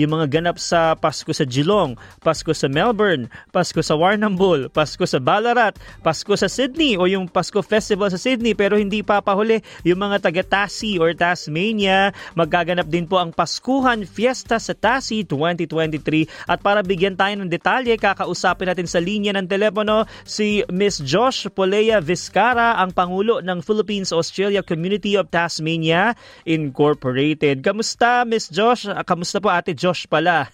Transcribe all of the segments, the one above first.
yung mga ganap sa Pasko sa Geelong, Pasko sa Melbourne, Pasko sa Warrnambool, Pasko sa Ballarat, Pasko sa Sydney o yung Pasko Festival sa Sydney pero hindi papahuli yung mga taga Tassie or Tasmania. Magaganap din po ang Paskuhan Fiesta sa Tassie 2023 at para bigyan tayo ng detalye, kakausapin natin sa linya ng telepono si Miss Josh Polea Vizcara, ang Pangulo ng Philippines-Australia Community of Tasmania Incorporated. Kamusta Miss Josh? Kamusta po Ate Josh pala.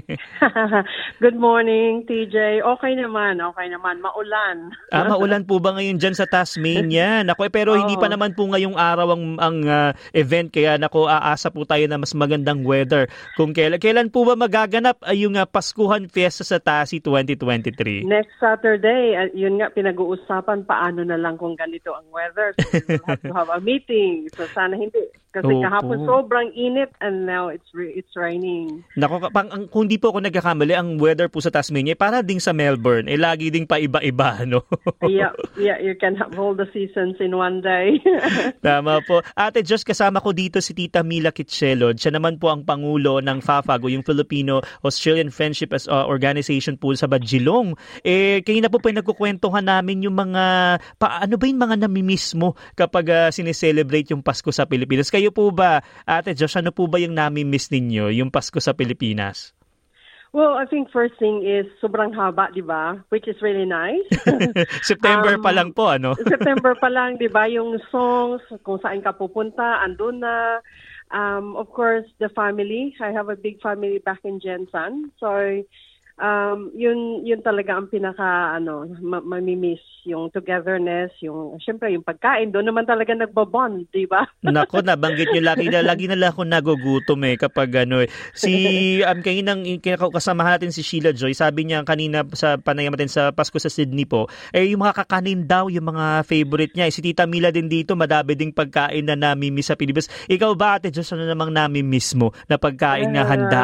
Good morning, TJ. Okay naman, okay naman. Maulan. ah, maulan po ba ngayon dyan sa Tasmania? Nako, eh, pero oh. hindi pa naman po ngayong araw ang, ang uh, event, kaya nako, aasa po tayo na mas magandang weather. Kung kailan, kailan po ba magaganap ay yung uh, Paskuhan Fiesta sa Tasi 2023? Next Saturday, uh, yun nga, pinag-uusapan paano na lang kung ganito ang weather. So we will have to have a meeting. So sana hindi. Kasi Opo. kahapon sobrang init and now it's re- it's raining. Nako, pang, ang, kung di po ako nagkakamali, ang weather po sa Tasmania, para ding sa Melbourne, eh lagi ding pa iba-iba, no? yeah, yeah, you can have all the seasons in one day. Tama po. Ate, just kasama ko dito si Tita Mila Kitchelod. Siya naman po ang Pangulo ng FAFAGO, yung Filipino-Australian Friendship as, uh, Organization po sa Badjilong. Eh, kayo na po pa nagkukwentuhan namin yung mga, paano ba yung mga namimiss mo kapag uh, sineselebrate yung Pasko sa Pilipinas? Kayo po ba, Ate Josh, ano po ba yung namimiss ninyo, yung Pasko sa Pilipinas? Well, I think first thing is sobrang haba, 'di ba? Which is really nice. September um, pa lang po, ano? September pa lang, 'di ba? Yung songs, kung saan ka pupunta, andun na. Um, of course, the family. I have a big family back in Jensen. So, um, yun, yun talaga ang pinaka, ano, ma- mamimiss, yung togetherness, yung, syempre, yung pagkain, doon naman talaga nagbabond, di ba? Nako, nabanggit nyo, lagi na, lagi na lang ako nagugutom eh, kapag ano eh. Si, um, kaninang, kasamahan natin si Sheila Joy, sabi niya kanina sa panayam natin sa Pasko sa Sydney po, eh, yung mga kakanin daw, yung mga favorite niya. Eh, si Tita Mila din dito, madabi ding pagkain na namimiss sa Pilipinas. Ikaw ba, Ate Diyos, ano namang namimiss mo na pagkain uh, na handa?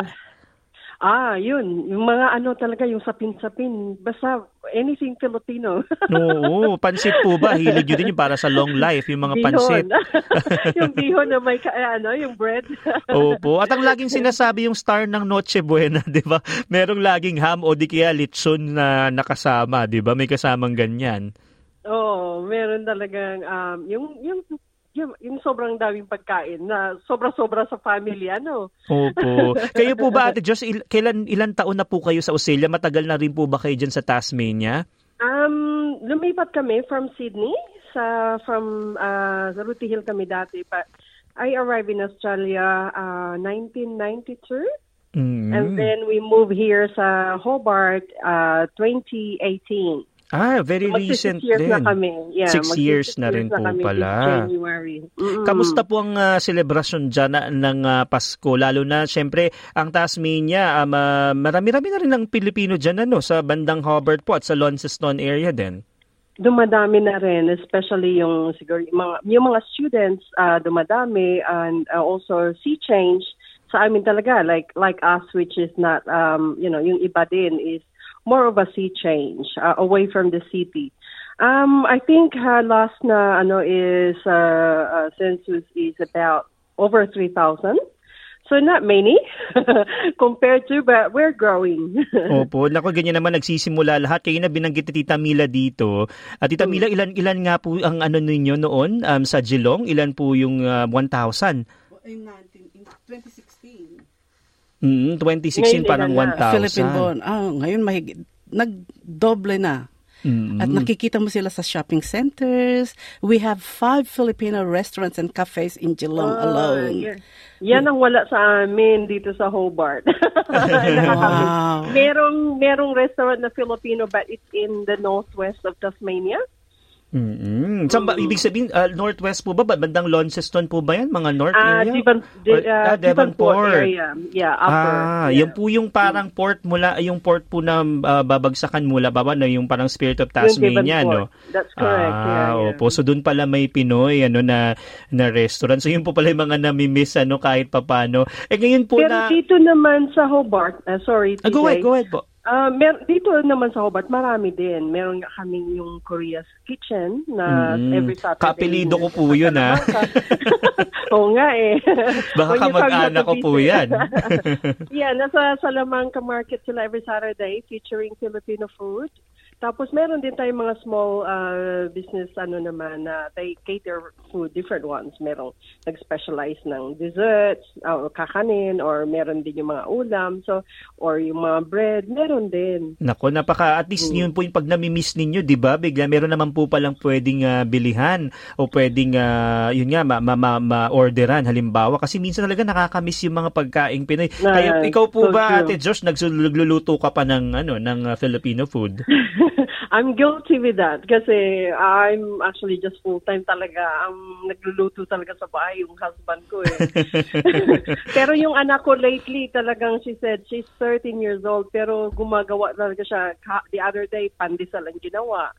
Ah, yun. Yung mga ano talaga, yung sapin-sapin. Basta anything Filipino. Oo, pansit po ba? Hilig nyo din yung para sa long life, yung mga bihon. pansit. yung bihon na may, ano, yung bread. Opo. At ang laging sinasabi yung star ng Noche Buena, di ba? Merong laging ham o di kaya litson na nakasama, di ba? May kasamang ganyan. Oo, meron talagang, um, yung, yung yung, yung sobrang daming pagkain na sobra-sobra sa family, ano? Opo. Kayo po ba, Ate Josh, il- kailan, ilan taon na po kayo sa Australia? Matagal na rin po ba kayo dyan sa Tasmania? Um, lumipat kami from Sydney, sa from uh, Ruti Hill kami dati. But I arrived in Australia uh, 1992. Mm-hmm. And then we moved here sa Hobart uh, 2018. Ah, very so, recent years din. na kami. Yeah, six years na rin na po pala. January. Mm-mm. Kamusta po ang uh, celebration dyan na, ng uh, Pasko? Lalo na, syempre, ang Tasmania, um, uh, marami-rami na rin ng Pilipino dyan ano, sa bandang Hobart po at sa Launceston area din. Dumadami na rin, especially yung siguro yung mga, yung mga students uh, dumadami and uh, also sea change sa amin talaga like like us which is not um you know yung iba din is more of a sea change uh, away from the city. Um, I think uh, last na ano is uh, uh, census is about over 3,000. So not many compared to but we're growing. Opo, nako ganyan naman nagsisimula lahat. Kayo na binanggit ni Tita Mila dito. At Tita mm. Mila, ilan ilan nga po ang ano ninyo noon um, sa Geelong? Ilan po yung uh, 1,000? In 19, in 2016. Mm, 2016 parang 1,000. Philippine bond. Ah, ngayon mahigit nagdoble na. Mm-hmm. At nakikita mo sila sa shopping centers. We have five Filipino restaurants and cafes in Geelong oh, alone. Yeah. Yan ang wala sa amin dito sa Hobart. wow. merong merong restaurant na Filipino but it's in the northwest of Tasmania. Mm-hmm. So, ba, ibig sabihin, uh, northwest po ba? Bandang Launceston po ba yan? Mga north uh, area? Devon, de, uh, ah, Devonport. area. Yeah, upper. Ah, yeah. yan po yung parang port mula, yung port po na uh, babagsakan mula baba, no? yung parang Spirit of Tasmania, no? That's correct. Ah, yeah, yeah. opo. So, doon pala may Pinoy, ano, na, na restaurant. So, yun po pala yung mga namimiss, ano, kahit papano. Eh, ngayon po Pero na... dito naman sa Hobart, uh, sorry, TJ. Ah, go ahead, go ahead po. Ah, mer- dito naman sa Hobart, marami din. Meron nga kaming yung Korea's Kitchen na Mm. every Saturday. Kaapelido ko po yun, ah. Oo nga eh. Baka kamag-anak ko po yan. yeah, nasa Salamanca Market sila every Saturday featuring Filipino food. Tapos meron din tayong mga small uh, business ano naman na they cater food, different ones. Merong nag-specialize ng desserts, uh, kakanin, or meron din yung mga ulam, so or yung mga bread, meron din. Nako, napaka at least Mm. yun po yung pag nami-miss ninyo, 'di ba? Bigla meron naman po palang pwedeng ah, bilihan o pwedeng ah, yun nga ma, ma, ma, ma-orderan halimbawa kasi minsan talaga nakaka-miss yung mga pagkaing Pinoy. Kaya ikaw po so ba true. Ate Josh nagluluto ka pa ng ano ng Filipino food? I'm guilty with that kasi I'm actually just full-time talaga. Ang nagluluto talaga sa bahay yung husband ko eh. pero yung anak ko lately talagang she said she's 13 years old pero gumagawa talaga siya. The other day, pandesal ang ginawa.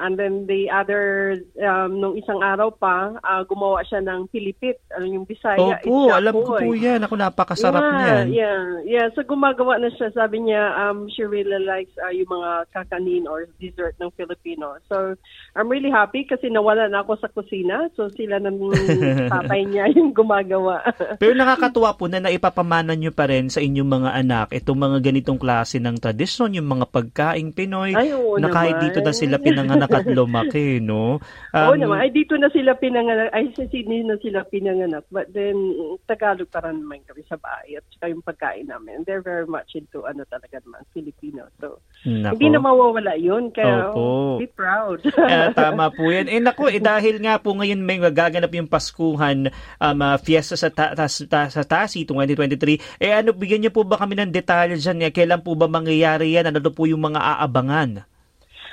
And then the other, um, nung isang araw pa, ah, gumawa siya ng pilipit. Ano yung Bisaya? Opo, It's alam ko po yan. Ako napakasarap yeah, niyan. Yeah, yeah. So gumagawa na siya. Sabi niya, um, she really likes uh, yung mga kakanin or dessert ng Filipino. So I'm really happy kasi nawala na ako sa kusina. So sila ng tatay niya yung gumagawa. Pero nakakatuwa po na naipapamana nyo pa rin sa inyong mga anak itong mga ganitong klase ng tradisyon, yung mga pagkaing Pinoy Ay, oo na kahit naman. dito na sila pinanganak at lumaki, no? Oo Um, naman. Ay, dito na sila pinanganak. Ay, sa Sydney na sila pinanganak. But then, Tagalog pa rin naman kami sa bahay. At saka yung pagkain namin. They're very much into ano talaga naman, Filipino. So, Nako. hindi na mawawala yun. Kaya, Opo. oh, be proud. Eh, tama po yan. Eh nako, eh, dahil nga po ngayon may gaganap yung Paskuhan um, ah, fiesta sa, ta- ta- ta- sa Tasi 2023. Eh ano, bigyan niyo po ba kami ng detalye dyan? Eh, kailan po ba mangyayari yan? Ano po yung mga aabangan?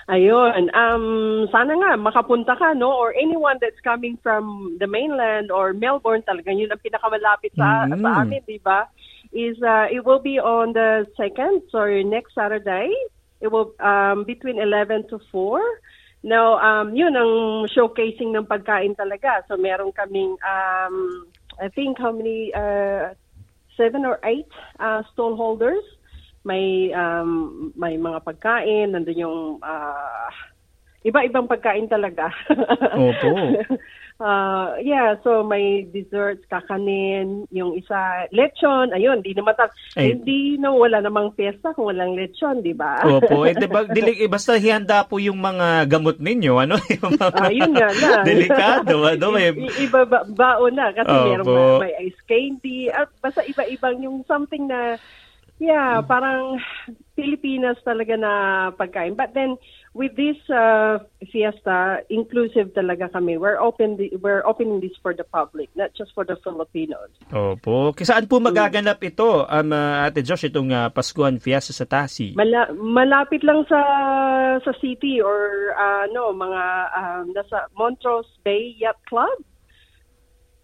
Ayun, um, sana nga makapunta ka, no? Or anyone that's coming from the mainland or Melbourne talaga, yun ang pinakamalapit sa, Mm. sa amin, di ba? Is, uh, it will be on the 2nd, so next Saturday. It will, um, between 11 to 4. Now, um, yun ang showcasing ng pagkain talaga. So, meron kaming, um, I think how many, uh, seven or eight uh, stall holders may um, may mga pagkain, nandun yung ah, iba-ibang pagkain talaga. Opo. Ah, yeah, so may desserts, kakanin, yung isa, lechon, ayun, di naman ta- hindi na wala namang piyesta kung walang lechon, di ba? Opo. Eh, diba, dili, eh, basta hihanda po yung mga gamot ninyo. Ano? Yung mga Ayun nga lang. Delikado. Ano? May, I- iba ba, baon na kasi Opo. meron may, may ice candy at basta iba-ibang yung something na yeah, parang Pilipinas talaga na pagkain. But then with this uh, fiesta, inclusive talaga kami. We're open the, we're opening this for the public, not just for the Filipinos. Opo. Saan po magaganap ito, um, ah, Ate Josh, itong ah, Paskuhan Fiesta sa Tasi? Mala- malapit lang sa sa city or uh, no, mga um, nasa Montrose Bay Yacht Club.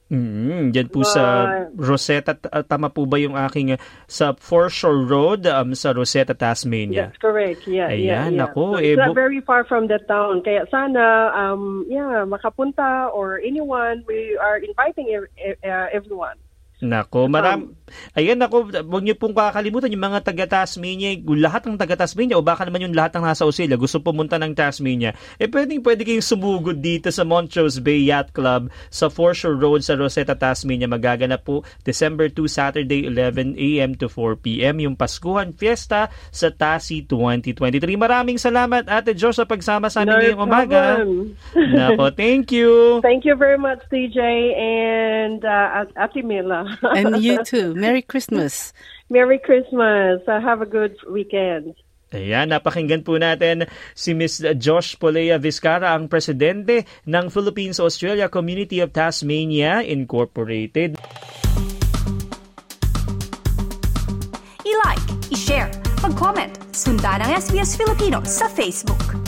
Mm, diyan po sa. Rosetta, tama po ba yung aking ah, sa Foreshore Road um, sa Rosetta, Tasmania? That's correct. Yeah, yeah, Ayan, yeah. ako, So eh, it's bu- not very far from the town. Kaya sana, um, yeah, makapunta or anyone, we are inviting ev- uh, everyone. Nako, maram. Ayan, nako, wag niyo pong kakalimutan yung mga taga Tasmania, yung lahat ng taga Tasmania o baka naman yung lahat ng nasa Australia gusto pumunta ng Tasmania. Eh pwedeng pwede kayong sumugod dito sa Montrose Bay Yacht Club sa Foreshore Road sa Rosetta, Tasmania. Magaganap po December 2, Saturday, 11 a.m. to 4 p.m. yung Paskuhan Fiesta sa Tasi 2023. Maraming salamat Ate Josh sa pagsama sa amin No ngayong umaga. Nako, thank you. Thank you very much, DJ and uh, Ate Mila. And you too. Merry Christmas. Merry Christmas. Uh, have a good weekend. Ayan, napakinggan po natin si Ms. Josh Polea Vizcara, ang presidente ng Philippines-Australia Community of Tasmania Incorporated. I-like, i-share, mag-comment, sundan ang SBS Filipino sa Facebook.